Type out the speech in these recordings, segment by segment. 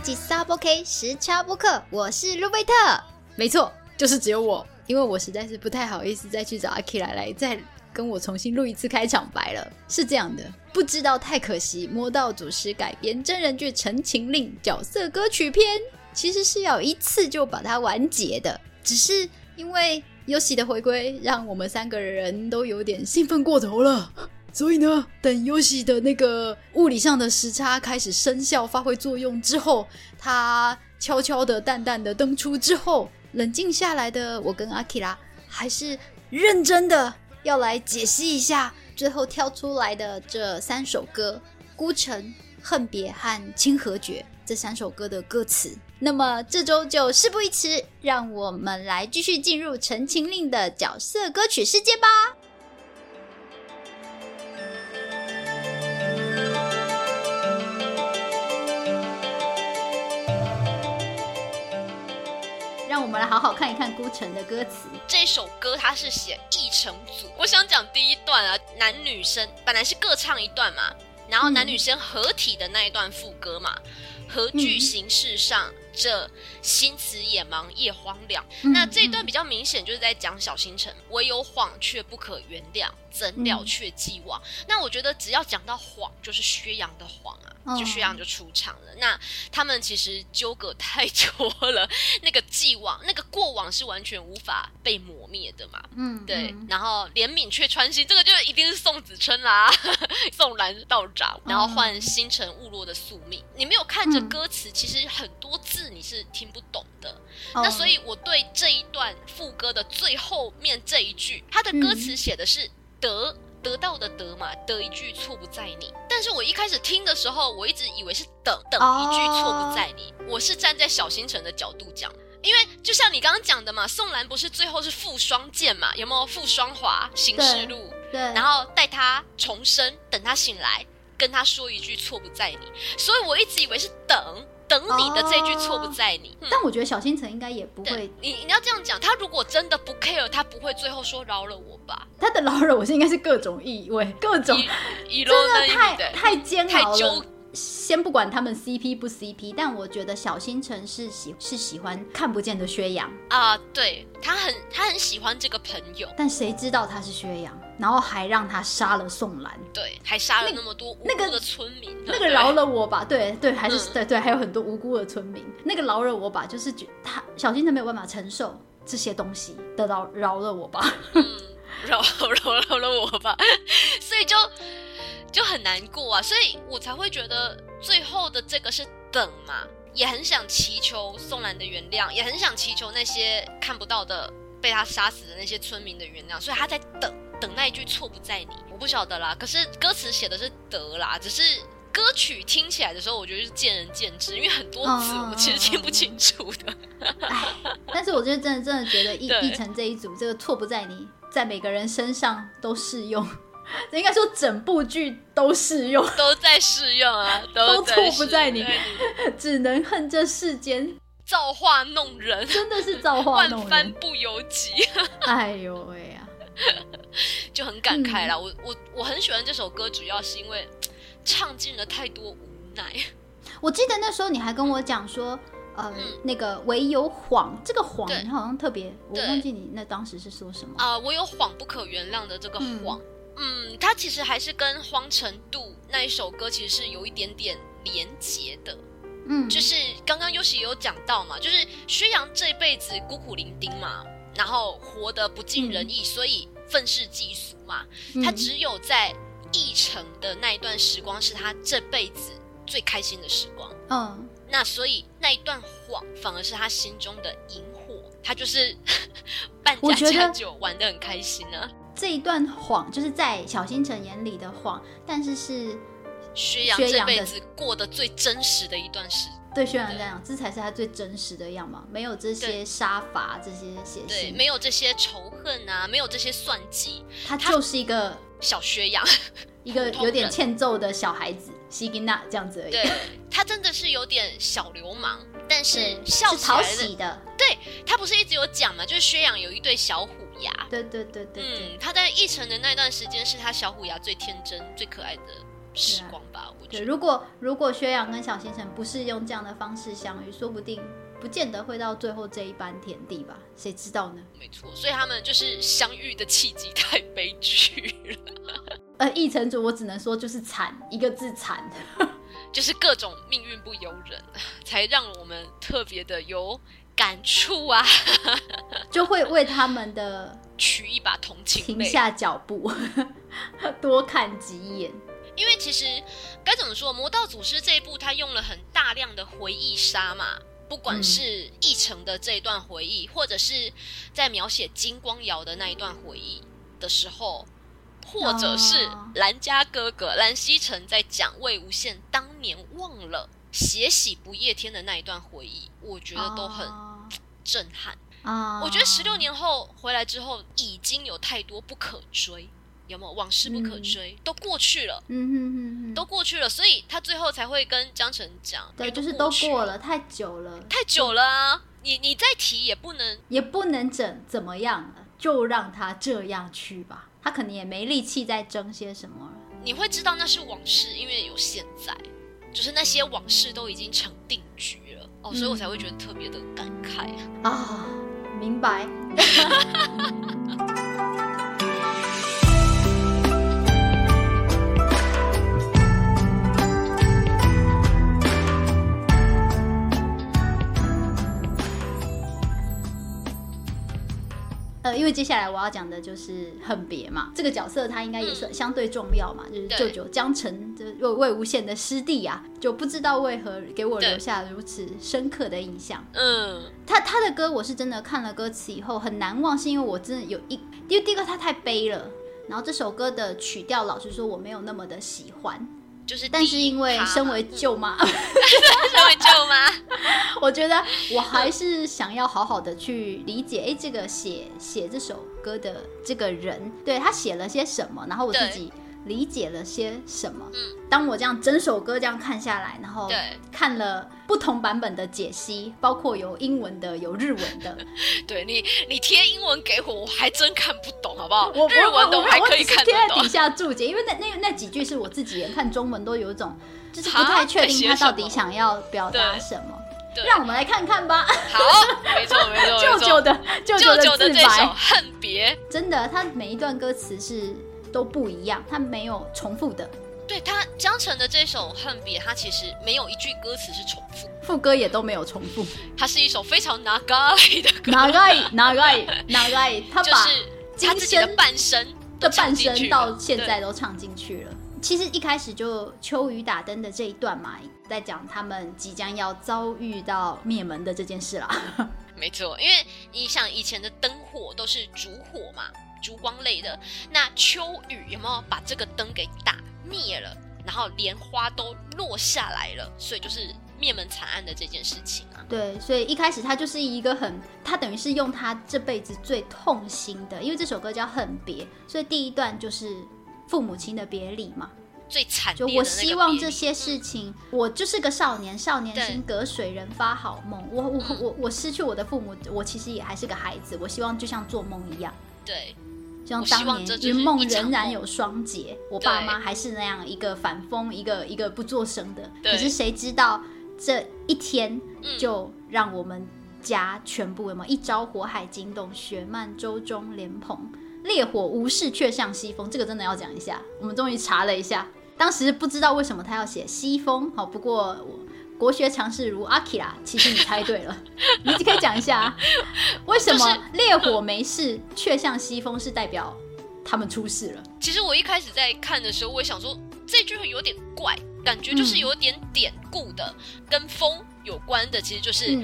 吉萨波 K 时差播客，我是路贝特。没错，就是只有我，因为我实在是不太好意思再去找阿 K 来来再跟我重新录一次开场白了。是这样的，不知道太可惜，摸道祖师改编真人剧《陈情令》角色歌曲篇，其实是要一次就把它完结的，只是因为优喜的回归，让我们三个人都有点兴奋过头了。所以呢，等游戏的那个物理上的时差开始生效、发挥作用之后，它悄悄的、淡淡的登出之后，冷静下来的我跟阿 k 拉还是认真的要来解析一下最后挑出来的这三首歌《孤城》《恨别》和《清河诀》这三首歌的歌词。那么这周就事不宜迟，让我们来继续进入《陈情令》的角色歌曲世界吧。们来好好看一看《孤城》的歌词。这首歌它是写一成组，我想讲第一段啊，男女生本来是各唱一段嘛，然后男女生合体的那一段副歌嘛，何惧形式上这心慈眼盲夜荒凉。那这一段比较明显就是在讲小星辰，唯有谎却不可原谅，怎了却既往。那我觉得只要讲到谎，就是薛洋的谎啊。就薛洋就出场了。那他们其实纠葛太多了，那个既往、那个过往是完全无法被磨灭的嘛。嗯，对。然后怜悯却穿心，这个就一定是宋子琛啦，宋兰道长，然后换星辰误落的宿命。你没有看着歌词，其实很多字你是听不懂的。那所以我对这一段副歌的最后面这一句，它的歌词写的是得。得到的得嘛，得一句错不在你。但是我一开始听的时候，我一直以为是等等一句错不在你。我是站在小星辰的角度讲，因为就像你刚刚讲的嘛，宋兰不是最后是负双剑嘛，有没有负双华行事路？对，然后带他重生，等他醒来，跟他说一句错不在你。所以我一直以为是等。等你的这句错不在你，但我觉得小星辰应该也不会。你你要这样讲，他如果真的不 care，他不会最后说饶了我吧？他的饶了我是应该是各种意味，各种真的太太煎熬了。先不管他们 CP 不 CP，但我觉得小星辰是喜是喜欢看不见的薛洋。啊，对他很他很喜欢这个朋友，但谁知道他是薛洋，然后还让他杀了宋兰，对，还杀了那么多无辜的村民，那个饶了我吧，对对，还是对对，还有很多无辜的村民，那个饶了我吧，就是觉他小星辰没有办法承受这些东西，得到饶了我吧，饶 饶饶了我吧，所以就。就很难过啊，所以我才会觉得最后的这个是等嘛，也很想祈求宋兰的原谅，也很想祈求那些看不到的被他杀死的那些村民的原谅，所以他在等等那一句错不在你，我不晓得啦。可是歌词写的是得啦，只是歌曲听起来的时候，我觉得是见仁见智，因为很多字我其实听不清楚的。但是我觉得真的真的觉得一一成这一组这个错不在你，在每个人身上都适用。应该说整部剧都适用，都在适用啊，都错不在你，只能恨这世间造化弄人，真的是造化 弄人，万般不由己。哎呦喂呀，就很感慨啦。我我我很喜欢这首歌，主要是因为唱尽了太多无奈。我记得那时候你还跟我讲说，呃，那个唯有谎，这个谎你好像特别，我忘记你那当时是说什么啊？我有谎不可原谅的这个谎。嗯，它其实还是跟《荒城渡》那一首歌其实是有一点点连结的。嗯，就是刚刚优喜有讲到嘛，就是薛洋这辈子孤苦伶仃嘛，然后活得不尽人意，所以愤世嫉俗嘛。他只有在义城的那一段时光是他这辈子最开心的时光。嗯，那所以那一段谎反而是他心中的萤火，他就是 扮家家酒玩的很开心呢。这一段谎就是在小星辰眼里的谎，但是是薛洋这辈子过得最真实的一段时。对薛洋这样，这才是他最真实的样貌，没有这些杀伐，这些血腥，没有这些仇恨啊，没有这些算计，他就是一个小薛洋，一个有点欠揍的小孩子，西吉娜这样子而已。对，他真的是有点小流氓，但是笑讨喜的。对他不是一直有讲嘛，就是薛洋有一对小虎。对对对对，嗯，他在一城的那段时间是他小虎牙最天真、最可爱的时光吧。我觉得，如果如果薛洋跟小星辰不是用这样的方式相遇，说不定不见得会到最后这一般田地吧？谁知道呢？没错，所以他们就是相遇的契机太悲剧了。呃，一城主，我只能说就是惨，一个字惨，就是各种命运不由人，才让我们特别的有感触啊，就会为他们的取一把同情，停下脚步，多看几眼。因为其实该怎么说，《魔道祖师》这一部，他用了很大量的回忆杀嘛，不管是义成的这一段回忆，或者是在描写金光瑶的那一段回忆的时候。或者是兰家哥哥兰曦臣在讲魏无羡当年忘了血洗不夜天的那一段回忆，我觉得都很震撼啊！我觉得十六年后回来之后，已经有太多不可追，有没有往事不可追，都过去了，嗯哼哼，都过去了，所以他最后才会跟江澄讲，对，就是都过了，太久了，太久了啊！你你再提也不能，也不能怎怎么样了，就让他这样去吧。他可能也没力气再争些什么了。你会知道那是往事，因为有现在，就是那些往事都已经成定局了哦，所以我才会觉得特别的感慨啊。明白。呃，因为接下来我要讲的就是恨别嘛，这个角色他应该也算相对重要嘛，就是舅舅江澄的魏魏无羡的师弟呀，就不知道为何给我留下如此深刻的印象。嗯，他他的歌我是真的看了歌词以后很难忘，是因为我真的有一，因为第一个他太悲了，然后这首歌的曲调老实说我没有那么的喜欢。就是，但是因为 身为舅妈，身为舅妈，我觉得我还是想要好好的去理解，哎，这个写写这首歌的这个人，对他写了些什么，然后我自己。理解了些什么？嗯，当我这样整首歌这样看下来，然后看了不同版本的解析，包括有英文的，有日文的。对你，你贴英文给我，我还真看不懂，好不好？我日文的我还可以看贴在底下注解，因为那那那几句是我自己连看中文都有一种，就是不太确定他到底想要表达什么。让我们来看看吧。好，没错没错，舅舅的舅舅的自白，恨别，真的，他每一段歌词是。都不一样，它没有重复的。对他江城的这首《恨别》，它其实没有一句歌词是重复，副歌也都没有重复。它是一首非常拿盖的歌，拿盖拿盖拿盖，他把他自己的半生的半生到现在都唱进去了。其实一开始就秋雨打灯的这一段嘛，在讲他们即将要遭遇到灭门的这件事啦。没错，因为你想以前的灯火都是烛火嘛。烛光类的，那秋雨有没有把这个灯给打灭了？然后莲花都落下来了，所以就是灭门惨案的这件事情啊。对，所以一开始他就是一个很，他等于是用他这辈子最痛心的，因为这首歌叫《恨别》，所以第一段就是父母亲的别离嘛，最惨。就我希望这些事情，我就是个少年，少年心隔水人发好梦。我我我我失去我的父母，我其实也还是个孩子，我希望就像做梦一样。对。像当年云梦仍然有双节，我爸妈还是那样一个反风，一个一个不做声的。可是谁知道这一天就让我们家全部有没有一朝火海惊动，雪漫舟中莲蓬，烈火无事却向西风。这个真的要讲一下，我们终于查了一下，当时不知道为什么他要写西风。好，不过我。国学常识如阿基拉，其实你猜对了，你可以讲一下为什么烈火没事却向西风是代表他们出事了？其实我一开始在看的时候，我也想说这句有点怪，感觉就是有点典故的，跟风有关的，其实就是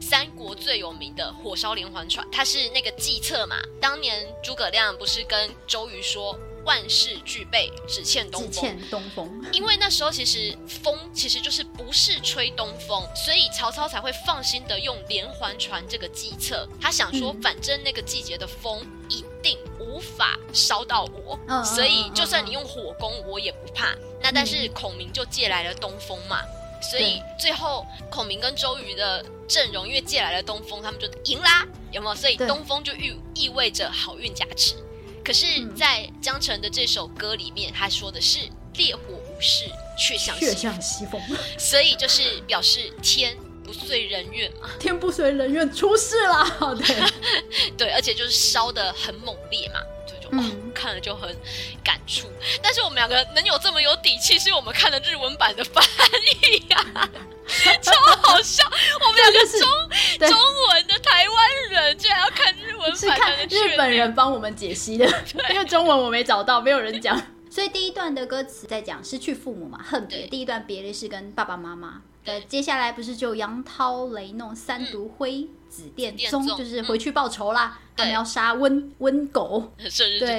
三国最有名的火烧连环船，它是那个计策嘛。当年诸葛亮不是跟周瑜说？万事俱备，只欠东风。只欠东风。因为那时候其实风其实就是不是吹东风，所以曹操才会放心的用连环船这个计策。他想说，反正那个季节的风一定无法烧到我，所以就算你用火攻，我也不怕。那但是孔明就借来了东风嘛，所以最后孔明跟周瑜的阵容因为借来了东风，他们就赢啦，有没有？所以东风就意意味着好运加持。可是，在江城的这首歌里面，他说的是烈火是却向却向西风，所以就是表示天不遂人愿嘛，天不遂人愿出事了，对。对，而且就是烧的很猛烈嘛。嗯，看了就很感触，但是我们两个能有这么有底气，是因为我们看了日文版的翻译呀，超好笑。我们两个中中文的台湾人，居然要看日文版，是看日本人帮我们解析的，因为中文我没找到，没有人讲。所以第一段的歌词在讲失去父母嘛，恨别。第一段别离是跟爸爸妈妈。对，接下来不是就杨涛雷弄三毒灰紫电宗，就是回去报仇啦。他们要杀温温狗，对，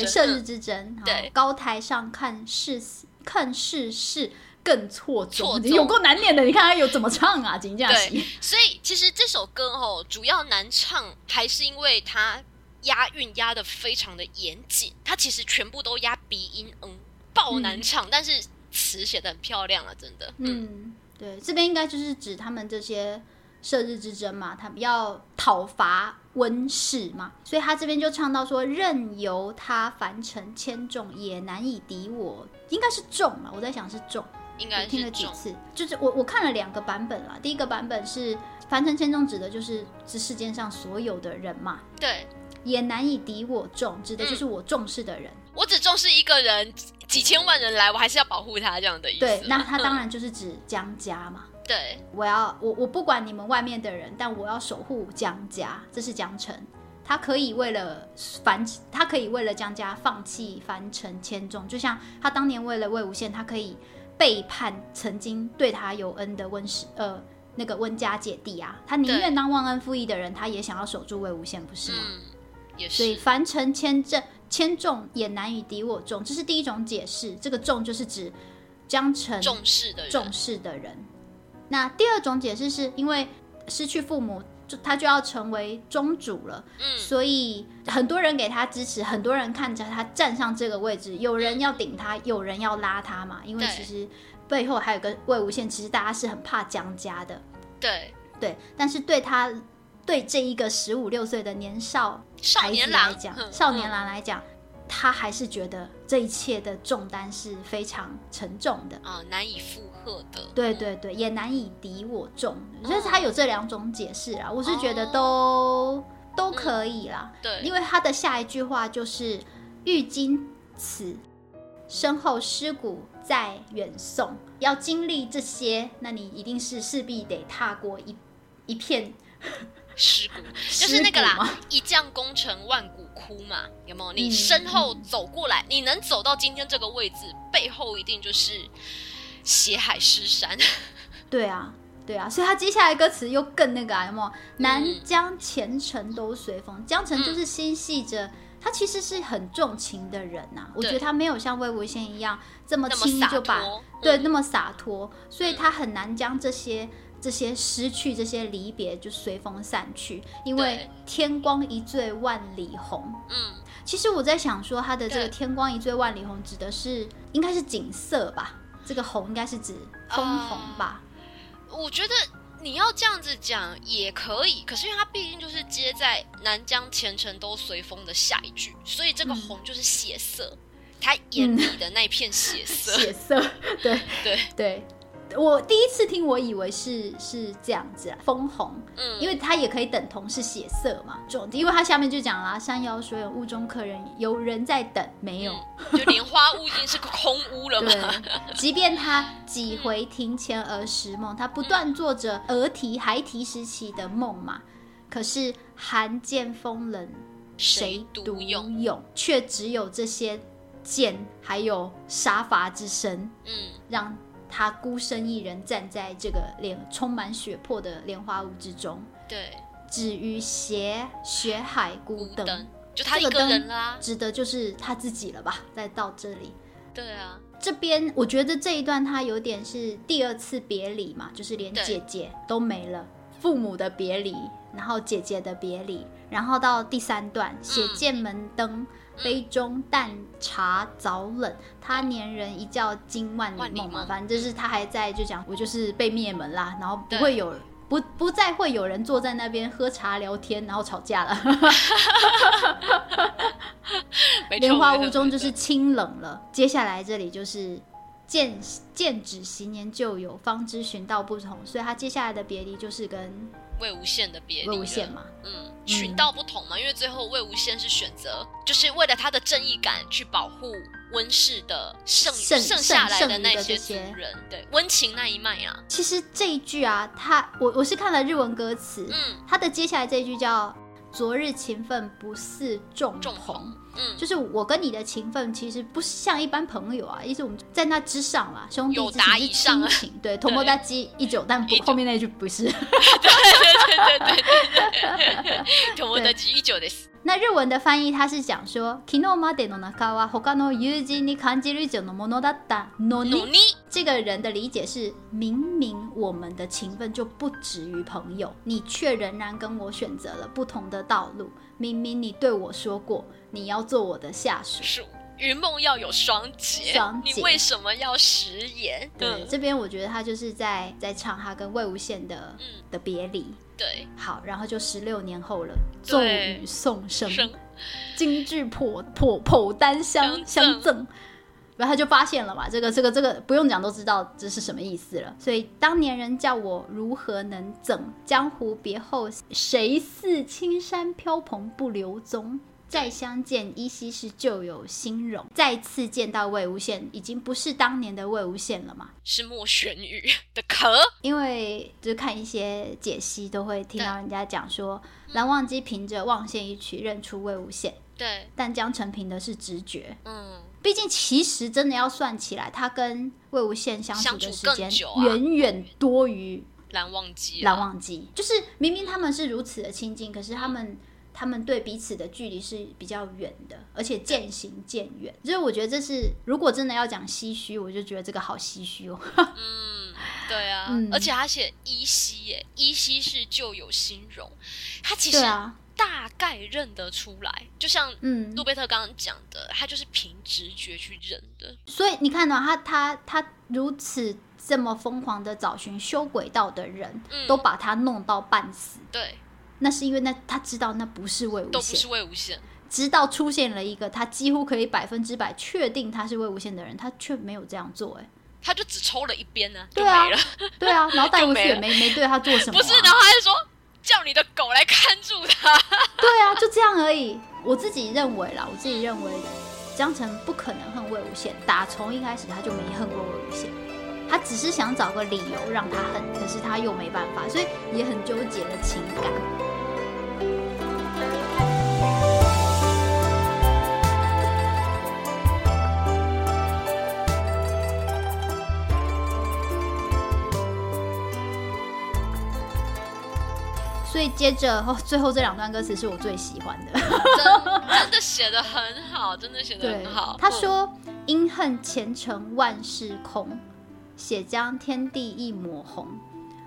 射日之争。对，高台上看世看世事更错综，有够难念的。你看他有怎么唱啊？金佳琪。所以其实这首歌哦，主要难唱还是因为它押韵押的非常的严谨，它其实全部都押鼻音，嗯，爆难唱，但是词写的很漂亮啊，真的。嗯。对，这边应该就是指他们这些射日之争嘛，他们要讨伐温室嘛，所以他这边就唱到说：“任由他凡尘千重，也难以敌我。”应该是重嘛，我在想是重，应该听了几次，就是我我看了两个版本啦。第一个版本是凡尘千众，指的就是这世界上所有的人嘛。对，也难以敌我众，指的就是我重视的人。我只重视一个人。几千万人来，我还是要保护他这样的意思。对，那他当 然就是指江家嘛。对，我要我我不管你们外面的人，但我要守护江家，这是江城。他可以为了凡，他可以为了江家放弃凡尘千众，就像他当年为了魏无羡，他可以背叛曾经对他有恩的温氏呃那个温家姐弟啊，他宁愿当忘恩负义的人，他也想要守住魏无羡，不是吗？嗯，也是。所以樊城千镇。千重也难以敌我众，这是第一种解释。这个重就是指江城重视的重视的人。那第二种解释是因为失去父母，就他就要成为宗主了。嗯，所以很多人给他支持，很多人看着他站上这个位置，有人要顶他，有人要拉他嘛。因为其实背后还有个魏无羡，其实大家是很怕江家的。对对，但是对他。对这一个十五六岁的年少少年来讲，少年郎来讲，他还是觉得这一切的重担是非常沉重的啊，难以负对对对，也难以敌我众，就是他有这两种解释啊，我是觉得都都可以啦。对，因为他的下一句话就是“欲经此，身后尸骨在远送”，要经历这些，那你一定是势必得踏过一一片。尸骨 就是那个啦，一将功成万骨枯嘛，有没有？你身后走过来，你能走到今天这个位置，背后一定就是血海尸山。对啊，对啊，所以他接下来歌词又更那个，有没有？南疆前程都随风，江城就是心系着他，其实是很重情的人呐。我觉得他没有像魏无羡一样这么轻易就把对那么洒脱，所以他很难将这些。这些失去，这些离别就随风散去，因为天光一醉万里红。嗯，其实我在想说，他的这个天光一醉万里红指的是应该是景色吧？这个红应该是指枫红吧？我觉得你要这样子讲也可以，可是因为它毕竟就是接在南疆前程都随风的下一句，所以这个红就是血色，他眼里的那片血色。血色，对对 对。我第一次听，我以为是是这样子，枫红，嗯，因为它也可以等同是血色嘛，就因为它下面就讲啦，山腰水远，屋中客人有人在等，没有，就莲花屋已经是个空屋了嘛。即便他几回庭前儿时梦，他不断做着儿啼孩提时期的梦嘛，可是寒剑风冷，谁独勇，却只有这些剑还有杀伐之声，嗯，让。他孤身一人站在这个莲充满血泊的莲花坞之中，对，止于斜雪海孤灯，就他一个人啦，指的就是他自己了吧？再到这里，对啊，这边我觉得这一段他有点是第二次别离嘛，就是连姐姐都没了，父母的别离，然后姐姐的别离，然后到第三段写剑门灯。杯中淡茶早冷，他年人一觉惊万里梦嘛，反正就是他还在就讲我就是被灭门啦，然后不会有不不再会有人坐在那边喝茶聊天，然后吵架了。莲花坞中就是清冷了，接下来这里就是见见指昔年旧友，方知寻道不同。所以他接下来的别离就是跟魏无羡的别离。魏无羡嘛，嗯，寻道不同嘛，因为最后魏无羡是选择，就是为了他的正义感去保护温氏的剩剩下来的那些族人，对温情那一脉啊。其实这一句啊，他我我是看了日文歌词，嗯，他的接下来这一句叫。昨日情分不似众红，嗯，就是我跟你的情分其实不像一般朋友啊，意思我们在那之上啦，兄弟之情是亲情，对，同谋大吉一久，但不后面那句不是，对对对对对对，同谋大吉一久的。那日文的翻译，它是讲说，昨日までの中は他の友人に感じる以上のものだったのに。这个人的理解是，明明我们的情分就不止于朋友，你却仍然跟我选择了不同的 道路。明明你对我说过，你要做我的下属。云梦要有双节，你为什么要食言？对，这边我觉得他就是在在唱他跟魏无羡的的别离。对，好，然后就十六年后了，骤雨送声，京剧破破破丹相相赠，然后他就发现了嘛，这个这个这个不用讲都知道这是什么意思了。所以当年人叫我如何能整？江湖别后谁似青山飘蓬不留踪？再相见，依稀是旧有新容。再次见到魏无羡，已经不是当年的魏无羡了嘛？是莫玄羽的壳。因为就是看一些解析，都会听到人家讲说，蓝忘机凭着望线一曲认出魏无羡。对。但江澄凭的是直觉。嗯。毕竟，其实真的要算起来，他跟魏无羡相处的时间远远多于蓝忘机。蓝忘机就是明明他们是如此的亲近，可是他们。他们对彼此的距离是比较远的，而且渐行渐远。所以我觉得这是，如果真的要讲唏嘘，我就觉得这个好唏嘘哦。嗯，对啊，而且他写依稀耶，依稀是旧有新容，他其实大概认得出来。就像嗯，诺贝特刚刚讲的，他就是凭直觉去认的。所以你看到他，他他如此这么疯狂的找寻修轨道的人，都把他弄到半死。对。那是因为那他知道那不是魏无羡，都不是魏无羡。直到出现了一个他几乎可以百分之百确定他是魏无羡的人，他却没有这样做。哎，他就只抽了一边呢，对啊，对啊，然后戴 无也没没对他做什么。不是，然后他就说叫你的狗来看住他。对啊，就这样而已。我自己认为啦，我自己认为江澄不可能恨魏无羡，打从一开始他就没恨过魏无羡，他只是想找个理由让他恨，可是他又没办法，所以也很纠结的情感。所以接着哦，最后这两段歌词是我最喜欢的，真的写的很好，真的写的很好。他说：“因恨前程万事空，血将天地一抹红。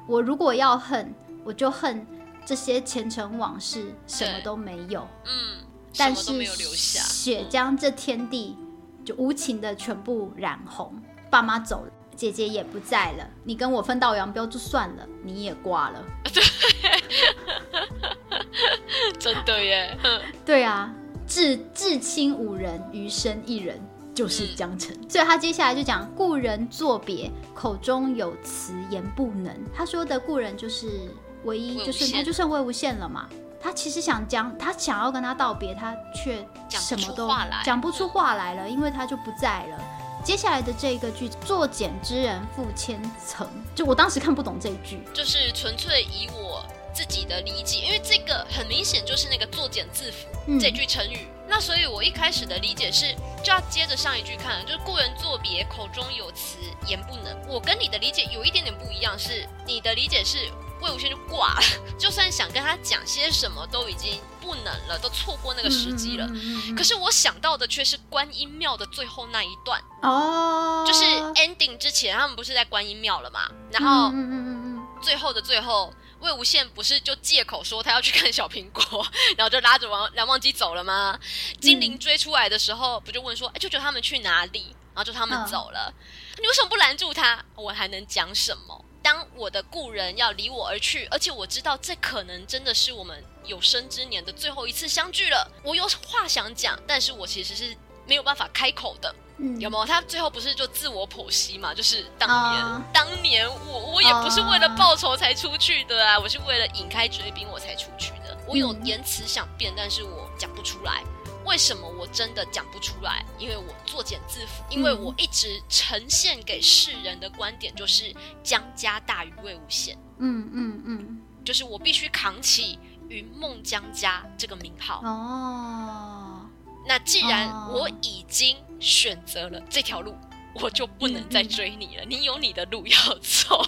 我如果要恨，我就恨这些前尘往事，什么都没有。嗯，但是血将这天地就无情的全部染红。爸妈走了。”姐姐也不在了，你跟我分道扬镳就算了，你也挂了。对，真的耶。对啊，至至亲五人，余生一人，就是江澄。所以他接下来就讲故人作别，口中有词言不能。他说的故人就是唯一，就是他就剩魏无羡了嘛。他其实想讲，他想要跟他道别，他却什么都讲不出话来了，因为他就不在了。接下来的这个句“作茧之人负千层”，就我当时看不懂这一句，就是纯粹以我自己的理解，因为这个很明显就是那个“作茧自缚”这句成语。那所以我一开始的理解是，就要接着上一句看，就是“故人作别，口中有词言不能”。我跟你的理解有一点点不一样，是你的理解是。魏无羡就挂了，就算想跟他讲些什么，都已经不能了，都错过那个时机了。可是我想到的却是观音庙的最后那一段哦，就是 ending 之前，他们不是在观音庙了嘛？然后，嗯嗯嗯嗯，最后的最后，魏无羡不是就借口说他要去看小苹果，然后就拉着王梁忘机走了吗？精灵追出来的时候，不就问说，哎，舅舅他们去哪里？然后就他们走了，你为什么不拦住他？我还能讲什么？当我的故人要离我而去，而且我知道这可能真的是我们有生之年的最后一次相聚了。我有话想讲，但是我其实是没有办法开口的。有没有？他最后不是就自我剖析嘛？就是当年，当年我我也不是为了报仇才出去的啊，我是为了引开追兵我才出去的。我有言辞想辩，但是我讲不出来。为什么我真的讲不出来？因为我作茧自缚，因为我一直呈现给世人的观点就是江家大于魏无羡。嗯嗯嗯，就是我必须扛起云梦江家这个名号。哦。那既然我已经选择了这条路，我就不能再追你了。你有你的路要走，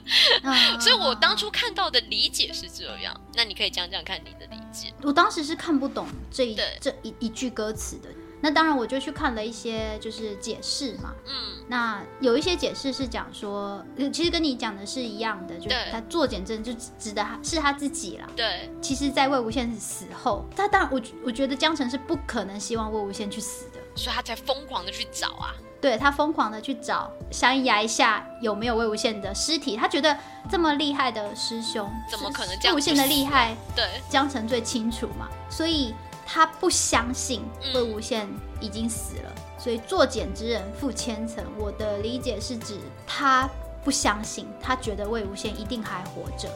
所以我当初看到的理解是这样。那你可以讲讲看你的理解。我当时是看不懂这一这一一句歌词的。那当然，我就去看了一些就是解释嘛。嗯，那有一些解释是讲说，其实跟你讲的是一样的，就是他做减震就指的是他自己啦。对，其实，在魏无羡死后，他当然我我觉得江澄是不可能希望魏无羡去死的，所以他才疯狂的去找啊。对他疯狂的去找山崖下有没有魏无羡的尸体，他觉得这么厉害的师兄，怎么可能魏无羡的厉害？对，江澄最清楚嘛，所以。他不相信魏无羡已经死了，所以作茧之人负千层。我的理解是指他不相信，他觉得魏无羡一定还活着，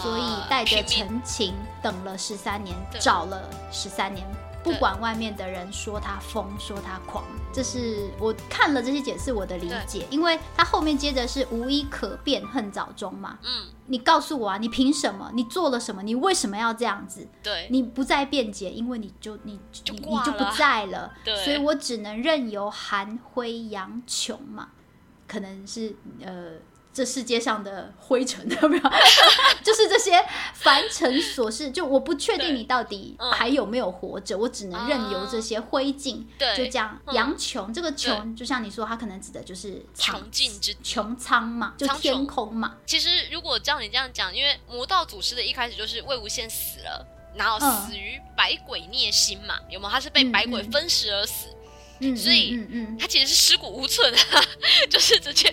所以带着陈情等了十三年，找了十三年。不管外面的人说他疯，说他狂，这是我看了这些解释我的理解，因为他后面接着是无一可辩恨早终嘛。嗯，你告诉我啊，你凭什么？你做了什么？你为什么要这样子？对，你不再辩解，因为你就你你你就不在了。对，所以我只能任由韩辉杨琼嘛，可能是呃。这世界上的灰尘 有没有？就是这些凡尘琐事，就我不确定你到底还有没有活着，我只能任由这些灰烬。对，就这样。杨琼这个琼，就像你说，它可能指的就是穷尽之穹苍嘛，就天空嘛。其实如果照你这样讲，因为魔道祖师的一开始就是魏无羡死了，然后死于百鬼孽心嘛，有没有？他是被百鬼分食而死。所以，嗯嗯，他其实是尸骨无存啊，就是直接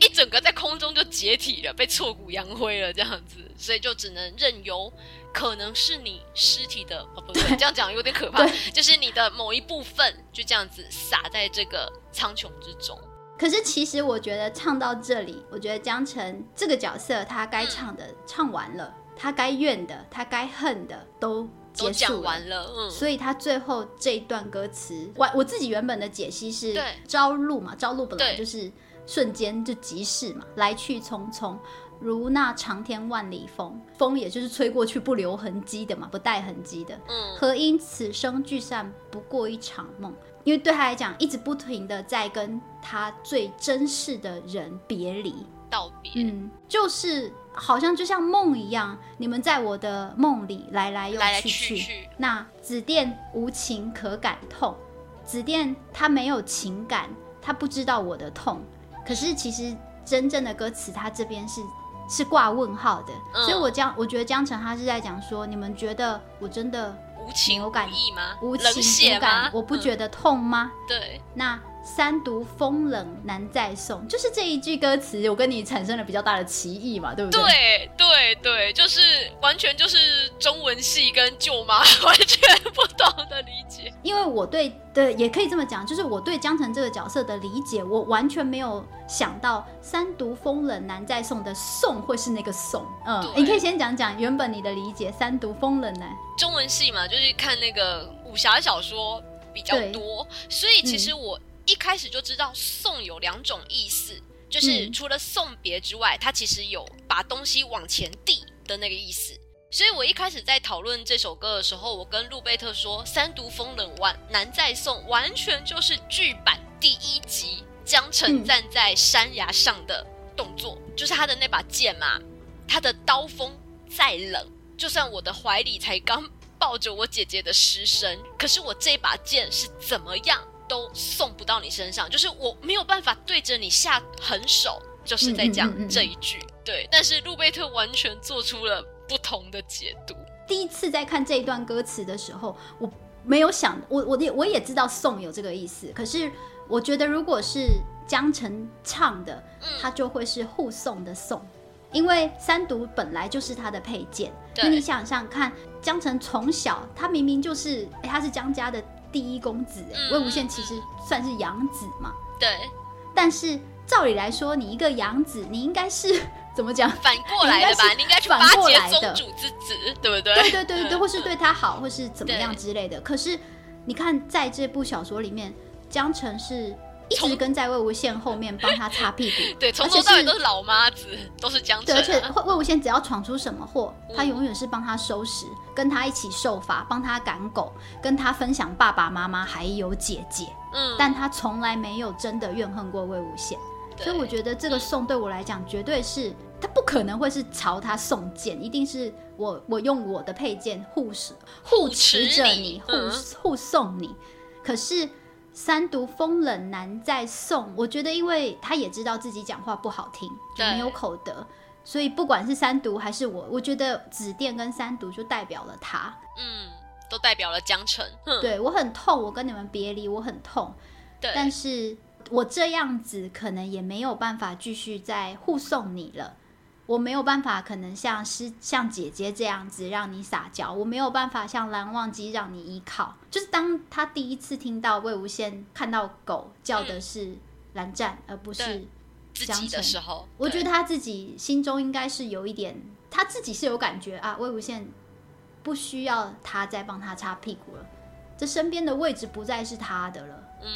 一整个在空中就解体了，被挫骨扬灰了这样子，所以就只能任由可能是你尸体的哦，不对，这样讲有点可怕，就是你的某一部分就这样子撒在这个苍穹之中。可是其实我觉得唱到这里，我觉得江澄这个角色他该唱的唱完了，他该怨的，他该恨的都。都讲完了，嗯，所以他最后这一段歌词，我我自己原本的解析是，朝露嘛，朝露本来就是瞬间就即逝嘛，来去匆匆，如那长天万里风，风也就是吹过去不留痕迹的嘛，不带痕迹的，嗯，何因此生聚散不过一场梦？因为对他来讲，一直不停的在跟他最珍视的人别离。道别，嗯，就是好像就像梦一样，你们在我的梦里来来又去去。那紫电无情可感痛，紫电他没有情感，他不知道我的痛。可是其实真正的歌词，他这边是是挂问号的。所以我江，我觉得江城他是在讲说，你们觉得我真的无情有感意吗？无情无感，我不觉得痛吗？对，那。三毒风冷难再送，就是这一句歌词，我跟你产生了比较大的歧义嘛，对不对？对对对，就是完全就是中文系跟舅妈 完全不同的理解。因为我对对也可以这么讲，就是我对江澄这个角色的理解，我完全没有想到三毒风冷难再送的送会是那个送。嗯，你可以先讲讲原本你的理解，三毒风冷难。中文系嘛，就是看那个武侠小说比较多，所以其实我。一开始就知道送有两种意思，就是除了送别之外，它其实有把东西往前递的那个意思。所以我一开始在讨论这首歌的时候，我跟路贝特说：“三毒风冷完难再送”，完全就是剧版第一集江澄站在山崖上的动作，就是他的那把剑嘛。他的刀锋再冷，就算我的怀里才刚抱着我姐姐的尸身，可是我这把剑是怎么样？都送不到你身上，就是我没有办法对着你下狠手，就是在讲这一句。对，但是路贝特完全做出了不同的解读。第一次在看这一段歌词的时候，我没有想，我我也我也知道送有这个意思，可是我觉得如果是江澄唱的，他就会是护送的送，因为三毒本来就是他的配件。那你想想看，江澄从小他明明就是，他是江家的。第一公子，魏无羡其实算是养子嘛。对。但是照理来说，你一个养子，你应该是 怎么讲？反过来的吧？你应该去巴结宗主之子，对不对？对对对对，或是对他好，或是怎么样之类的。可是你看，在这部小说里面，江澄是。一直跟在魏无羡后面帮他擦屁股，对，从头到尾都是老妈子，都是江澄。对，而且魏无羡只要闯出什么祸，他永远是帮他收拾，跟他一起受罚，帮他赶狗，跟他分享爸爸妈妈还有姐姐。嗯，但他从来没有真的怨恨过魏无羡，所以我觉得这个送对我来讲，绝对是他不可能会是朝他送剑，一定是我我用我的佩剑护持护持着你，护护送你。可是。三毒风冷难再送，我觉得，因为他也知道自己讲话不好听，就没有口德，所以不管是三毒还是我，我觉得紫电跟三毒就代表了他，嗯，都代表了江城。对我很痛，我跟你们别离，我很痛。对，但是我这样子可能也没有办法继续再护送你了。我没有办法，可能像师像姐姐这样子让你撒娇，我没有办法像蓝忘机让你依靠。就是当他第一次听到魏无羡看到狗叫的是蓝湛，而不是江的时候，我觉得他自己心中应该是有一点，他自己是有感觉啊。魏无羡不需要他再帮他擦屁股了，这身边的位置不再是他的了。嗯，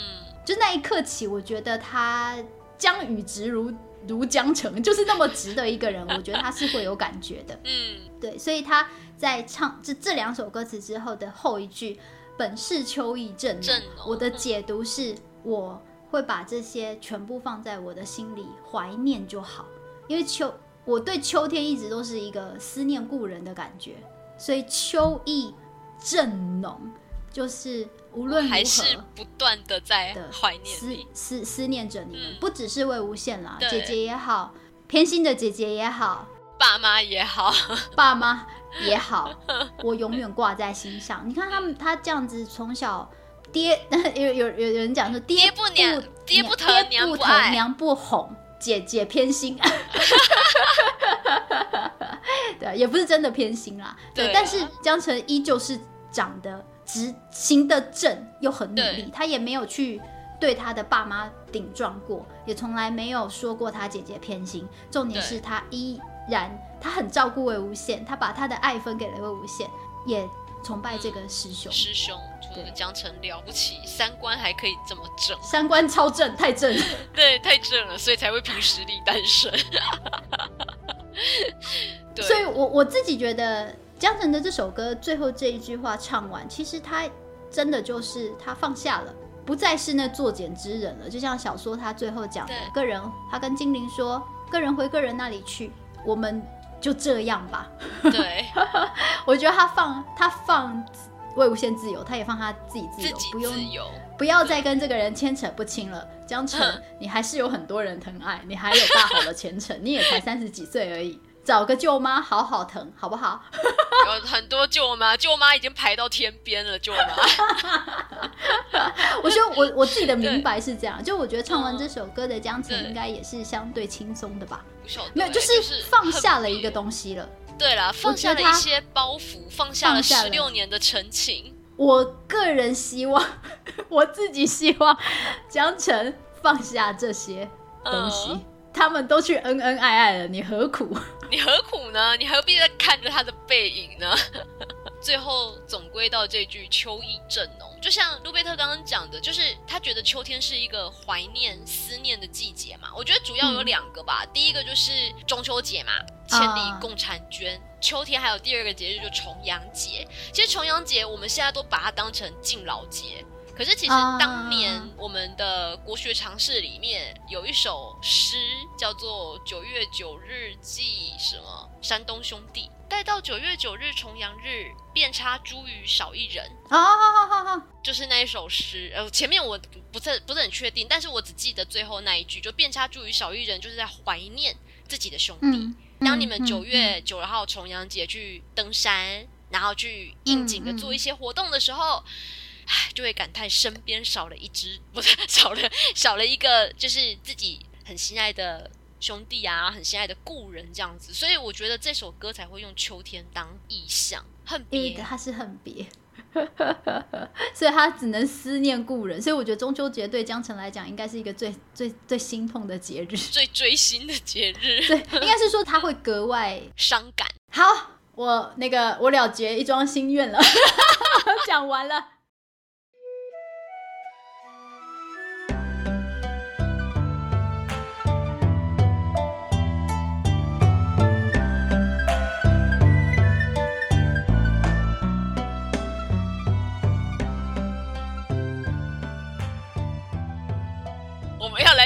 就那一刻起，我觉得他将与直如。如江城 就是那么直的一个人，我觉得他是会有感觉的。嗯，对，所以他在唱这这两首歌词之后的后一句“本是秋意正浓”，我的解读是我会把这些全部放在我的心里怀念就好，因为秋我对秋天一直都是一个思念故人的感觉，所以秋意正浓。就是无论还是不断的在怀念思思思念着你们，不只是魏无羡啦，姐姐也好，偏心的姐姐也好，爸妈也好，爸妈也好，我永远挂在心上。你看他们，他这样子从小爹 有有有有人讲说爹不娘爹不疼娘不疼娘不哄，姐姐偏心，对，也不是真的偏心啦，对，但是江澄依旧是长得。执行的正又很努力，他也没有去对他的爸妈顶撞过，也从来没有说过他姐姐偏心。重点是他依然他很照顾魏无羡，他把他的爱分给了魏无羡，也崇拜这个师兄。师兄，对江城了不起，三观还可以这么正，三观超正，太正了，对，太正了，所以才会凭实力单身。所以我我自己觉得。江澄的这首歌最后这一句话唱完，其实他真的就是他放下了，不再是那作茧之人了。就像小说他最后讲的，个人他跟精灵说，个人回个人那里去，我们就这样吧。对，我觉得他放他放魏无羡自由，他也放他自己自由，不用不要再跟这个人牵扯不清了。江澄，你还是有很多人疼爱，你还有大好的前程，你也才三十几岁而已。找个舅妈好好疼，好不好？有很多舅妈，舅妈已经排到天边了。舅妈，我觉得我我自己的明白是这样，就我觉得唱完这首歌的江辰应该也是相对轻松的吧？没有，就是放下了一个东西了。对了，放下了一些包袱，放下了十六年的陈情。我个人希望，我自己希望江辰放下这些东西。他们都去恩恩爱爱了，你何苦？你何苦呢？你何必在看着他的背影呢？最后总归到这句“秋意正浓”，就像路贝特刚刚讲的，就是他觉得秋天是一个怀念、思念的季节嘛。我觉得主要有两个吧，第一个就是中秋节嘛，千里共婵娟。秋天还有第二个节日就重阳节。其实重阳节我们现在都把它当成敬老节。可是其实当年我们的国学常识里面有一首诗叫做《九月九日祭什么山东兄弟》，待到九月九日重阳日，遍插茱萸少一人。好好好好，就是那一首诗。呃，前面我不是不是很确定，但是我只记得最后那一句，就遍插茱萸少一人，就是在怀念自己的兄弟。当你们九月九号重阳节去登山，然后去应景的做一些活动的时候。唉，就会感叹身边少了一只，不是 少了少了一个，就是自己很心爱的兄弟啊，很心爱的故人这样子。所以我觉得这首歌才会用秋天当意象，恨别，他是恨别，所以他只能思念故人。所以我觉得中秋节对江城来讲，应该是一个最最最心痛的节日，最追星的节日。对，应该是说他会格外 伤感。好，我那个我了结一桩心愿了，讲完了。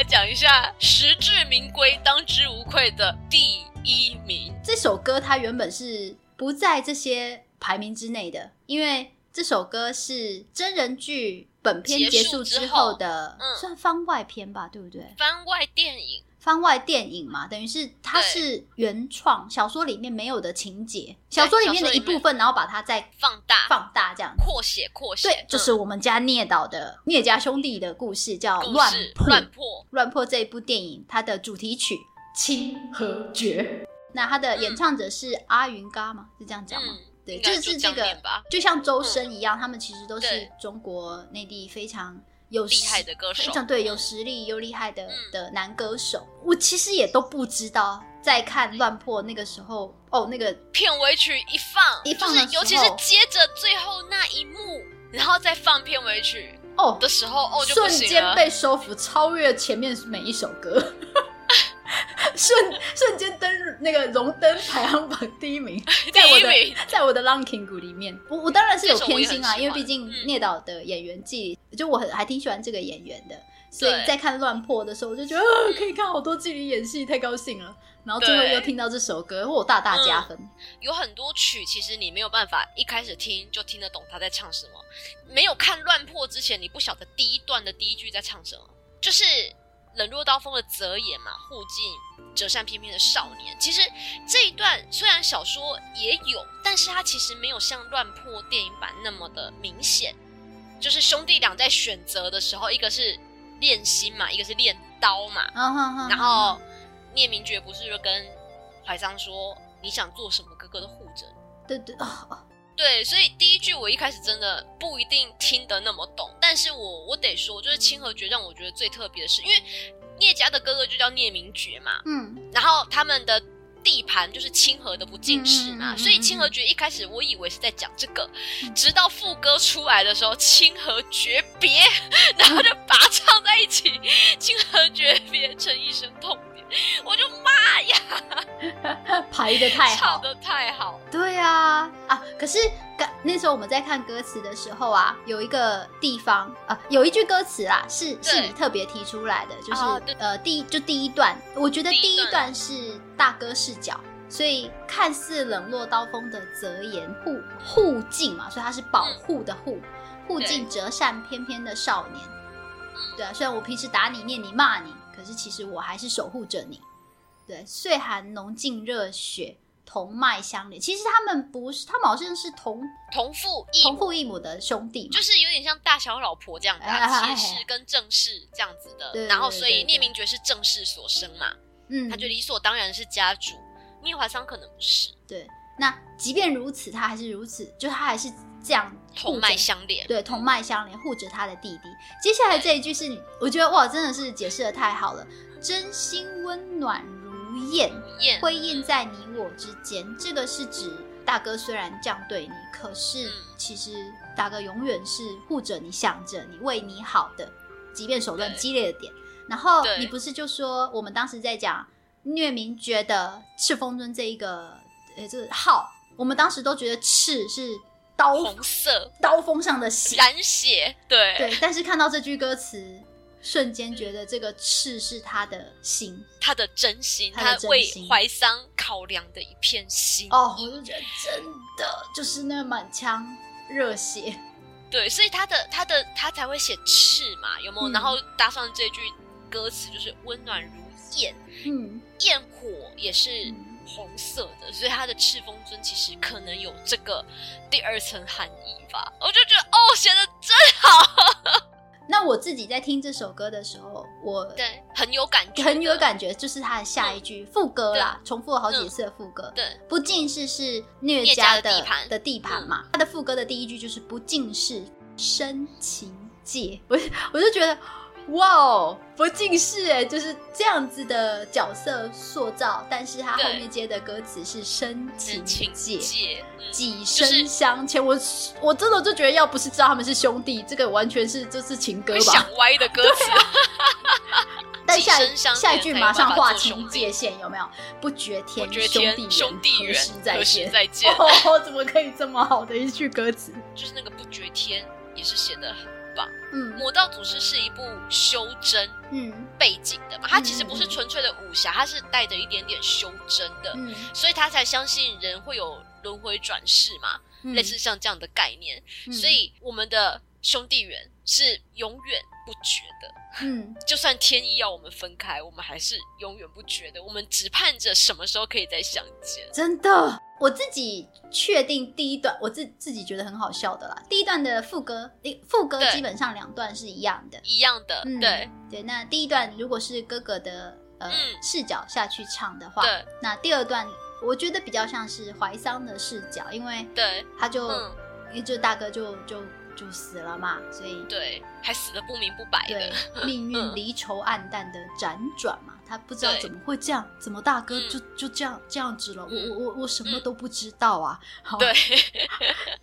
讲一下实至名归、当之无愧的第一名。这首歌它原本是不在这些排名之内的，因为这首歌是真人剧本片结束之后的，算番外篇吧，对不对？番外电影。番外电影嘛，等于是它是原创小说里面没有的情节，小说里面的一部分，然后把它再放大、放大这样扩写、扩写。对，就是我们家聂导的聂家兄弟的故事，叫《乱破》。乱破，乱破这一部电影，它的主题曲《清和绝》，那它的演唱者是阿云嘎吗？是这样讲吗？对，就是这个，就像周深一样，他们其实都是中国内地非常。有厉害的歌手，非常对，有实力又厉害的的男歌手，我其实也都不知道。在看《乱破》那个时候，哦，那个片尾曲一放，一放的尤其是接着最后那一幕，然后再放片尾曲哦的时候，哦，瞬间被收服，超越前面每一首歌。瞬瞬间登那个荣登排行榜第一名，在我的在我的 ranking 里面，我我当然是有偏心啊，因为毕竟聂导的演员记，就我很还挺喜欢这个演员的，所以在看乱破的时候，我就觉得 可以看好多剧里演戏，太高兴了。然后最后又听到这首歌，我大大加分。有很多曲其实你没有办法一开始听就听得懂他在唱什么，没有看乱破之前，你不晓得第一段的第一句在唱什么，就是。冷若刀锋的泽言嘛，护尽折扇翩翩的少年。其实这一段虽然小说也有，但是它其实没有像乱破电影版那么的明显。就是兄弟俩在选择的时候，一个是练心嘛，一个是练刀嘛。然后聂明觉不是就跟怀桑说：“你想做什么，哥哥都护着。”对对啊。对，所以第一句我一开始真的不一定听得那么懂，但是我我得说，就是清河诀让我觉得最特别的是，因为聂家的哥哥就叫聂明觉嘛，嗯，然后他们的地盘就是清河的不进士嘛，所以清河诀一开始我以为是在讲这个，直到副歌出来的时候，清河诀别，然后就把它唱在一起，清河诀别成一声痛。我就妈呀，排的太好，唱的太好，对啊啊！可是那时候我们在看歌词的时候啊，有一个地方啊，有一句歌词啊，是是你特别提出来的，就是呃，第就第一段，我觉得第一段。是大哥视角，所以看似冷落刀锋的泽言护护镜嘛，所以他是保护的护护镜折扇翩翩的少年，对啊，虽然我平时打你、念你、骂你。可是其实我还是守护着你，对，岁寒浓尽热血，同脉相连。其实他们不是，他们好像是同同父异同父异母的兄弟，就是有点像大小老婆这样 的，骑士跟正室这样子的。然后所以聂明觉是正室所生嘛，嗯，他就理所当然是家主。聂怀桑可能不是，对。那即便如此，他还是如此，就他还是。这样同脉相连，对，同脉相连，护着他的弟弟。接下来这一句是，我觉得哇，真的是解释的太好了。真心温暖如燕，辉映在你我之间。这个是指大哥虽然这样对你，可是其实大哥永远是护着你，想着你，为你好的，即便手段激烈的点。然后你不是就说，我们当时在讲虐明觉得赤峰尊这一个呃这个号，我们当时都觉得赤是。刀红色刀锋上的血，染血，对对。但是看到这句歌词，瞬间觉得这个赤是他的心，他的真心，他为怀桑考量的一片心。哦，我就觉得真的就是那满腔热血。对，所以他的他的他才会写赤嘛，有没有？然后搭上这句歌词，就是温暖如焰，嗯，焰火也是。红色的，所以他的赤峰尊其实可能有这个第二层含义吧。我就觉得哦，写的真好。那我我自己在听这首歌的时候，我对很有感觉，很有感觉，就是他的下一句副歌啦，重复了好几次的副歌。对，不尽是是虐家的地盘的地盘嘛。他的副歌的第一句就是不尽是深情界，我我就觉得。哇哦，不近视哎，就是这样子的角色塑造，但是他后面接的歌词是深情界，几生相牵。我我真的就觉得，要不是知道他们是兄弟，这个完全是就是情歌吧？想歪的歌词。但下下一句马上划清界限，有没有？不觉天兄弟缘，何时再见？哦，怎么可以这么好的一句歌词？就是那个不觉天，也是写的。嗯，《魔道祖师》是一部修真嗯。背景的嘛，它其实不是纯粹的武侠，它是带着一点点修真的，嗯，所以他才相信人会有轮回转世嘛，类似像这样的概念，所以我们的兄弟缘是永远不绝的，嗯，就算天意要我们分开，我们还是永远不觉得，我们只盼着什么时候可以再相见，真的。我自己确定第一段，我自自己觉得很好笑的啦。第一段的副歌，副歌基本上两段是一样的，一样的。嗯对。对，那第一段如果是哥哥的呃视角下去唱的话，那第二段我觉得比较像是怀桑的视角，因为对。他就因为就大哥就就就死了嘛，所以对还死的不明不白的，命运离愁暗淡的辗转嘛。他不知道怎么会这样，怎么大哥就就这样这样子了？我我我我什么都不知道啊！好对，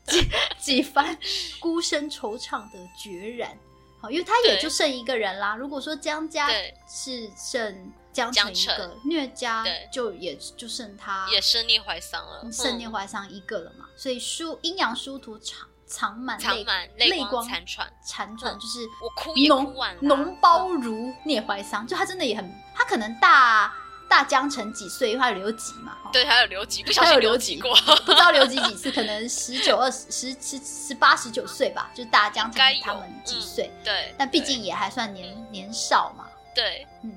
几几番孤身惆怅的决然，好，因为他也就剩一个人啦。如果说江家是剩江城一个，虐家就也就剩他，也剩聂怀桑了，剩聂怀桑一个了嘛。所以书阴阳殊途长。藏满泪光残喘，残喘就是我哭也哭完脓包如聂怀桑，就他真的也很，他可能大大江城几岁，因为他有留级嘛，对，他有留级，不小心留级过，不知道留级几 次，可能十九、二十、十、十、十八、十九岁吧，就大江城他们几岁，对，但毕竟也还算年年少嘛，对，嗯。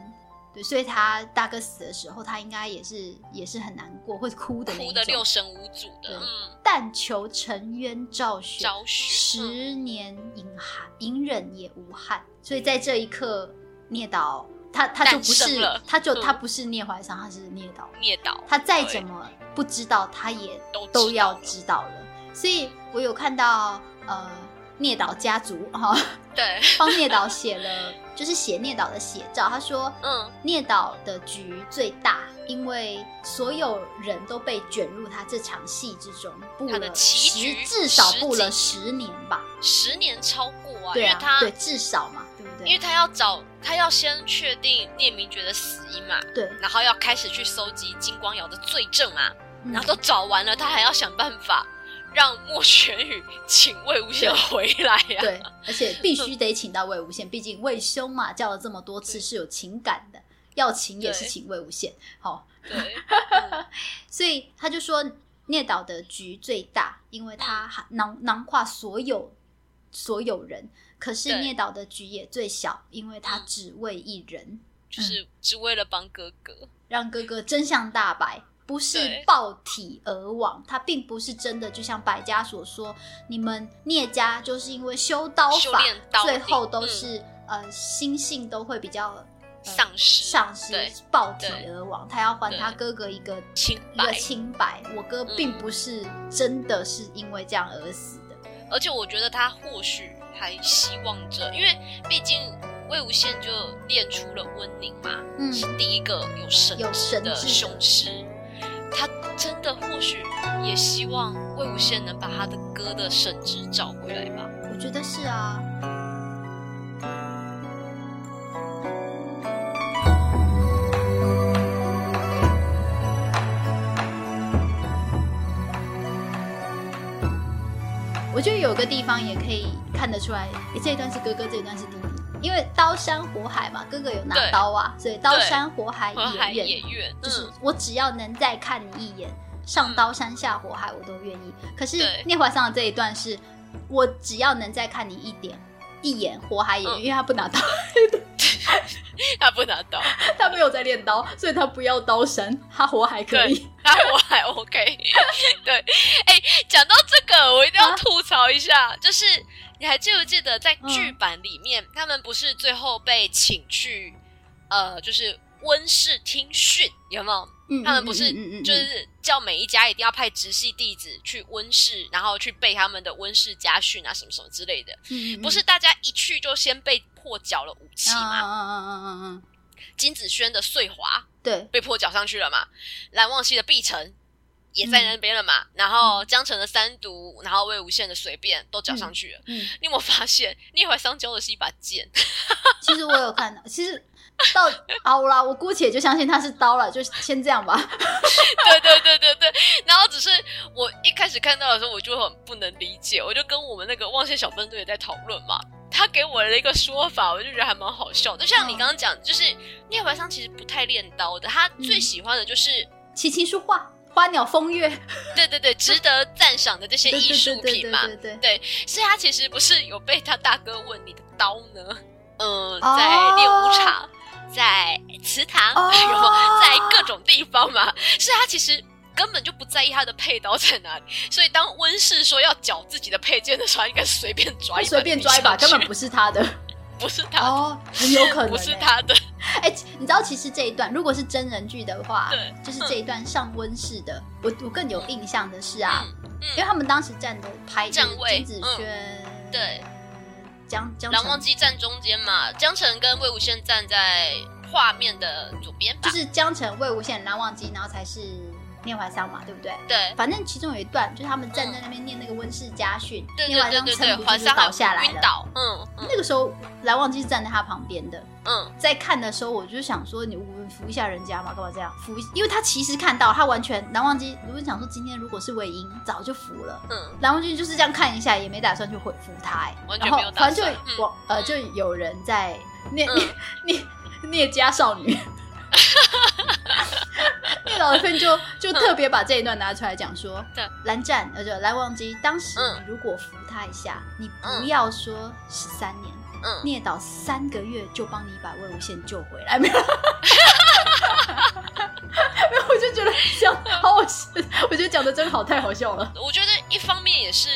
对，所以他大哥死的时候，他应该也是也是很难过，会哭的哭的六神无主的。嗯，但求沉冤昭雪，十年隐寒隐忍也无憾。所以在这一刻，聂导他他就不是，他就他不是聂怀桑，他是聂导。聂导，他再怎么不知道，他也都要知道了。所以我有看到呃。聂导家族哈，对，帮聂导写了，就是写聂导的写照。他说，嗯，聂导的局最大，因为所有人都被卷入他这场戏之中，布了十，至少布了十年吧，十年超过啊，对啊，对，至少嘛，对不对？因为他要找，他要先确定聂明觉的死因嘛，对，然后要开始去搜集金光瑶的罪证啊，然后都找完了，他还要想办法。让莫玄宇请魏无羡回来呀！对，而且必须得请到魏无羡，毕竟魏兄嘛叫了这么多次是有情感的，要请也是请魏无羡。好，对，所以他就说聂导的局最大，因为他囊囊括所有所有人，可是聂导的局也最小，因为他只为一人，就是只为了帮哥哥，让哥哥真相大白。不是爆体而亡，他并不是真的，就像百家所说，你们聂家就是因为修刀法，最后都是呃心性都会比较丧失，丧失暴体而亡。他要还他哥哥一个清一个清白。我哥并不是真的是因为这样而死的，而且我觉得他或许还希望着，因为毕竟魏无羡就练出了温宁嘛，嗯，是第一个有神有神的雄狮。他真的或许也希望魏无羡能把他的哥的神智找回来吧？我觉得是啊。我觉得有个地方也可以看得出来，这一段是哥哥，这一段是弟弟。因为刀山火海嘛，哥哥有拿刀啊，所以刀山火海也愿，就是我只要能再看你一眼，上刀山下火海我都愿意。可是聂怀桑的这一段是，我只要能再看你一点一眼，火海也愿，因为他不拿刀，他不拿刀，他没有在练刀，所以他不要刀山，他火海可以，他火海 OK。对，哎，讲到这个，我一定要吐槽一下，就是。你还记不记得在剧版里面，他们不是最后被请去，呃，就是温室听训，有没有？他们不是就是叫每一家一定要派直系弟子去温室，然后去背他们的温室家训啊，什么什么之类的。不是大家一去就先被迫缴了武器吗？嗯嗯嗯嗯嗯。金子轩的碎华对被迫缴上去了嘛？蓝忘溪的碧城也在那边了嘛？然后江城的三毒，然后魏无羡的随便都缴上去了。嗯，你有没有发现聂怀桑教的是一把剑？其实我有看到，其实。到好啦，我姑且就相信他是刀了，就先这样吧。对对对对对，然后只是我一开始看到的时候，我就很不能理解，我就跟我们那个望线小分队也在讨论嘛。他给我的一个说法，我就觉得还蛮好笑。就像你刚刚讲，就是聂怀桑其实不太练刀的，他最喜欢的就是琴棋书画、花鸟风月。对对对，值得赞赏的这些艺术品嘛。对对对，所以他其实不是有被他大哥问你的刀呢？嗯，在练武场。在祠堂，然后在各种地方嘛，是他其实根本就不在意他的配刀在哪里，所以当温氏说要缴自己的配件的时候，应该随便抓一随便抓一把，根本不是他的，不是他哦，很有可能不是他的。哎，你知道其实这一段如果是真人剧的话，对，就是这一段上温室的，我我更有印象的是啊，因为他们当时站的拍站位，金子轩对。江江蓝忘机站中间嘛，江城跟魏无羡站在画面的左边，就是江城、魏无羡、蓝忘机，然后才是聂怀桑嘛，对不对？对，反正其中有一段就是他们站在那边念那个温室家训，聂怀桑撑不住就倒下来了。嗯，那个时候蓝忘机是站在他旁边的。嗯，在看的时候我就想说，你扶一下人家嘛，干嘛这样扶？因为他其实看到他完全蓝忘机，如果想说今天如果是魏婴，早就扶了。嗯，蓝忘机就是这样看一下，也没打算去回扶他。哎，然后反正就我呃，就有人在念念念聂家少女，聂 老师就就特别把这一段拿出来讲说，蓝湛呃，就蓝忘机，当时如果扶他一下，你不要说十三年。嗯聂导三个月就帮你把魏无羡救回来，没有？没有，我就觉得讲好好笑，我觉得讲的真好，太好笑了。我觉得一方面也是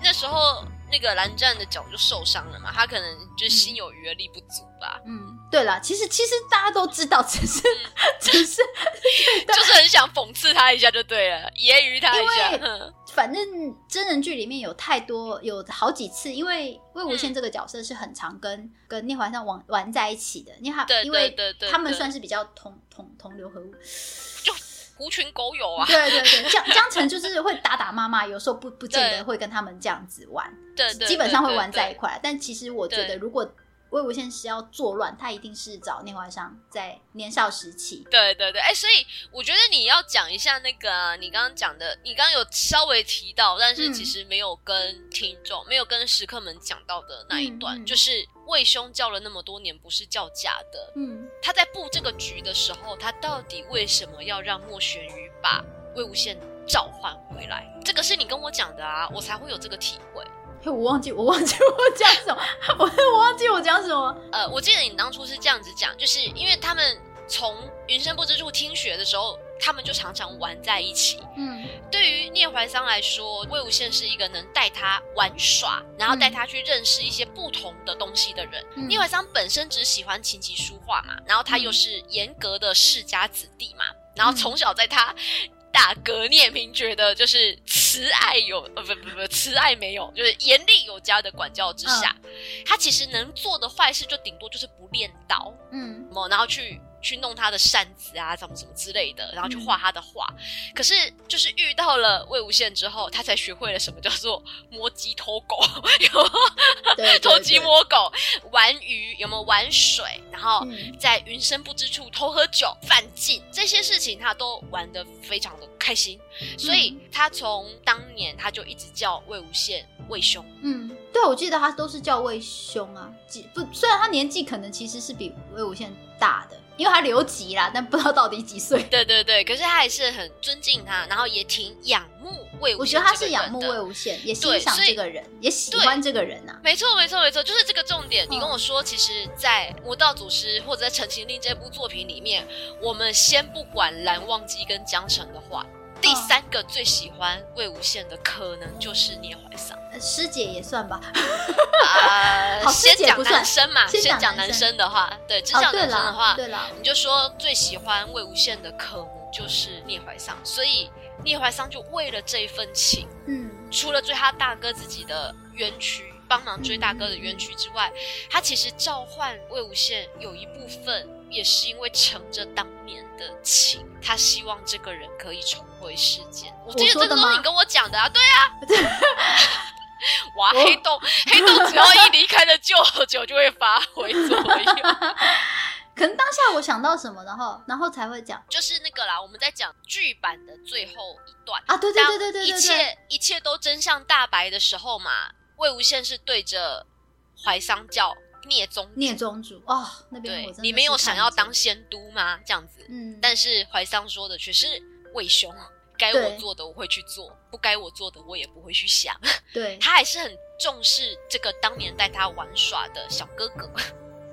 那时候那个蓝湛的脚就受伤了嘛，他可能就心有余而力不足吧。嗯，对了，其实其实大家都知道，只是 只是 就是很想讽刺他一下就对了，揶揄他一下。反正真人剧里面有太多，有好几次，因为魏无羡这个角色是很常跟跟聂怀桑玩玩在一起的，因为他因为他们算是比较同同同流合污，就狐群狗友啊。对对对，江 江城就是会打打骂骂，有时候不不见得会跟他们这样子玩，对，基本上会玩在一块。但其实我觉得如果。魏无羡是要作乱，他一定是找聂怀商在年少时期。对对对，哎，所以我觉得你要讲一下那个你刚刚讲的，你刚刚有稍微提到，但是其实没有跟听众、没有跟食客们讲到的那一段，就是魏兄叫了那么多年，不是叫假的。嗯，他在布这个局的时候，他到底为什么要让莫玄羽把魏无羡召唤回来？这个是你跟我讲的啊，我才会有这个体会。我忘记，我忘记我讲什么，我我忘记我讲什么。呃，我记得你当初是这样子讲，就是因为他们从云深不知处听学的时候，他们就常常玩在一起。嗯，对于聂怀桑来说，魏无羡是一个能带他玩耍，然后带他去认识一些不同的东西的人。聂怀桑本身只喜欢琴棋书画嘛，然后他又是严格的世家子弟嘛，然后从小在他。大哥聂明觉得就是慈爱有呃不不不慈爱没有，就是严厉有加的管教之下，他其实能做的坏事就顶多就是不练刀，嗯，然后去。去弄他的扇子啊，怎么怎么之类的，然后去画他的画。可是就是遇到了魏无羡之后，他才学会了什么叫做摸鸡偷狗，有 偷鸡摸狗，玩鱼有没有玩水？然后在云深不知处偷喝酒、犯禁这些事情，他都玩的非常的开心。所以他从当年他就一直叫魏无羡魏兄。嗯，对，我记得他都是叫魏兄啊。不，虽然他年纪可能其实是比魏无羡大的。因为他留级啦，但不知道到底几岁。对 对对，可是他还是很尊敬他，然后也挺仰慕魏无羡。我觉得他是仰慕魏无羡，也欣赏这个人，也喜欢这个人呐。没错没错没错，就是这个重点。你跟我说，其实，在《魔道祖师》或者在《陈情令》这部作品里面，我们先不管蓝忘机跟江澄的话，第三个最喜欢魏无羡的可能就是聂怀桑，师姐也算吧。啊，先讲男生嘛，先讲男生。的话，对，只讲男生的话，对了，你就说最喜欢魏无羡的可能就是聂怀桑，所以聂怀桑就为了这一份情，嗯，除了追他大哥自己的冤屈，帮忙追大哥的冤屈之外，他其实召唤魏无羡有一部分也是因为乘着当年的情，他希望这个人可以重回世间。我记得这个都是你跟我讲的啊，对啊。哇，黑洞，黑洞只要一离开了舅舅，就会发挥作用。可能当下我想到什么，然后，然后才会讲，就是那个啦。我们在讲剧版的最后一段啊，对对对对对，一切一切都真相大白的时候嘛，魏无羡是对着怀桑叫聂宗聂宗主哦，那边你没有想要当仙都吗？这样子，嗯，但是怀桑说的却是魏兄。该我做的我会去做，不该我做的我也不会去想。对他还是很重视这个当年带他玩耍的小哥哥。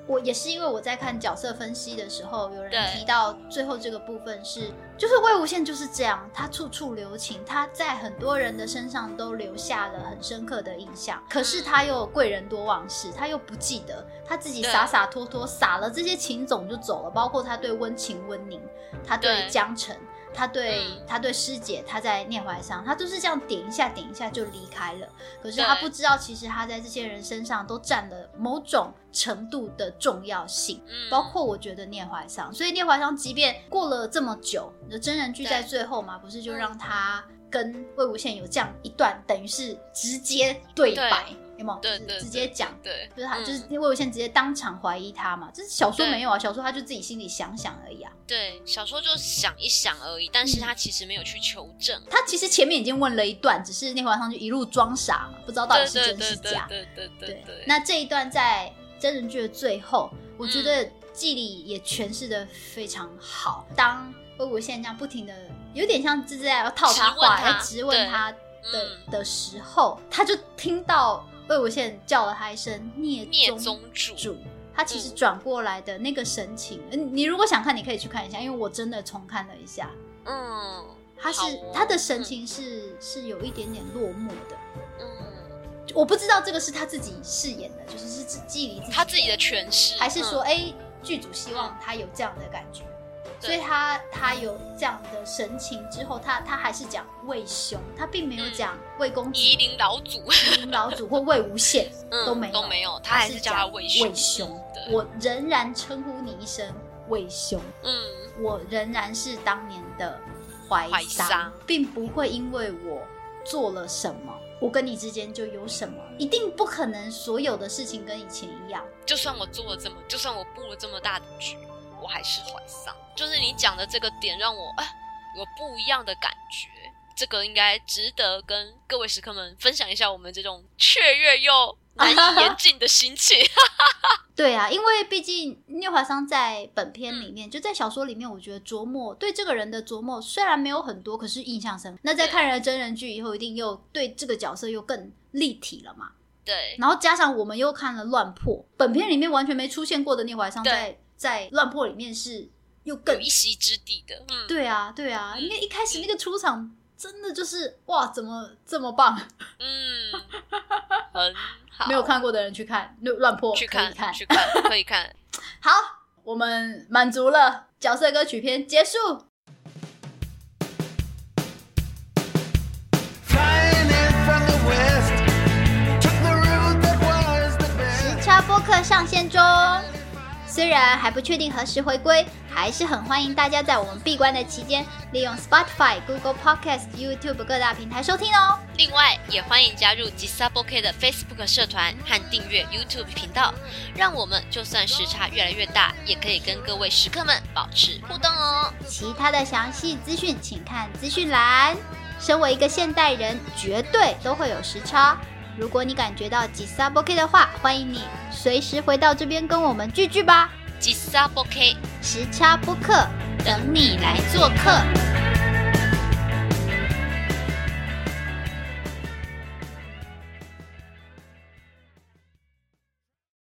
我也是因为我在看角色分析的时候，有人提到最后这个部分是，就是魏无羡就是这样，他处处留情，他在很多人的身上都留下了很深刻的印象。可是他又贵人多忘事，他又不记得他自己洒洒脱脱撒了这些情种就走了，包括他对温情温宁，他对江澄。他对他对师姐，他在念怀上，他都是这样点一下点一下就离开了。可是他不知道，其实他在这些人身上都占了某种程度的重要性。包括我觉得念怀上，所以念怀上即便过了这么久，你的真人剧在最后嘛，不是就让他跟魏无羡有这样一段，等于是直接对白。有没有？对对，直接讲，对，就是他，就是魏无羡直接当场怀疑他嘛。这是小说没有啊，小说他就自己心里想想而已啊。对，小说就想一想而已，但是他其实没有去求证。他其实前面已经问了一段，只是那会儿上就一路装傻嘛，不知道到底是真是假。对对对对。那这一段在真人剧的最后，我觉得季里也诠释的非常好。当魏无羡这样不停的，有点像就是在要套他话来质问他的的时候，他就听到。魏无羡叫了他一声“聂宗主”，他其实转过来的那个神情，嗯，你如果想看，你可以去看一下，因为我真的重看了一下，嗯，他是他的神情是是有一点点落寞的，嗯，我不知道这个是他自己饰演的，就是是记里他自己的诠释，还是说，哎，剧组希望他有这样的感觉。所以他他有这样的神情之后，他他还是讲魏兄，他并没有讲魏公子、夷陵老祖、夷陵老祖或魏无羡 都没有都没有，他还是叫他魏兄。我仍然称呼你一声魏兄，嗯，我仍然是当年的怀桑，并不会因为我做了什么，我跟你之间就有什么，一定不可能所有的事情跟以前一样。就算我做了这么，就算我布了这么大的局。我还是怀上，就是你讲的这个点让我啊有不一样的感觉，这个应该值得跟各位食客们分享一下我们这种雀跃又难以言 尽的心情。对啊，因为毕竟聂怀桑在本片里面，就在小说里面，我觉得琢磨对这个人的琢磨虽然没有很多，可是印象深。那在看了真人剧以后，一定又对这个角色又更立体了嘛？对。然后加上我们又看了《乱破》，本片里面完全没出现过的聂怀桑在。在乱破里面是又更有一席之地的，嗯，对啊，对啊，因为一开始那个出场真的就是哇，怎么这么棒？嗯，很好，没有看过的人去看乱乱破，去看，去看，可以看。好，我们满足了角色歌曲篇结束。时差播客上线中。虽然还不确定何时回归，还是很欢迎大家在我们闭关的期间，利用 Spotify、Google Podcast、YouTube 各大平台收听哦。另外，也欢迎加入吉萨波 K 的 Facebook 社团和订阅 YouTube 频道，让我们就算时差越来越大，也可以跟各位食客们保持互动哦。其他的详细资讯，请看资讯栏。身为一个现代人，绝对都会有时差。如果你感觉到吉萨波 K 的话，欢迎你随时回到这边跟我们聚聚吧。吉萨波 K 时差播客，等你来做客。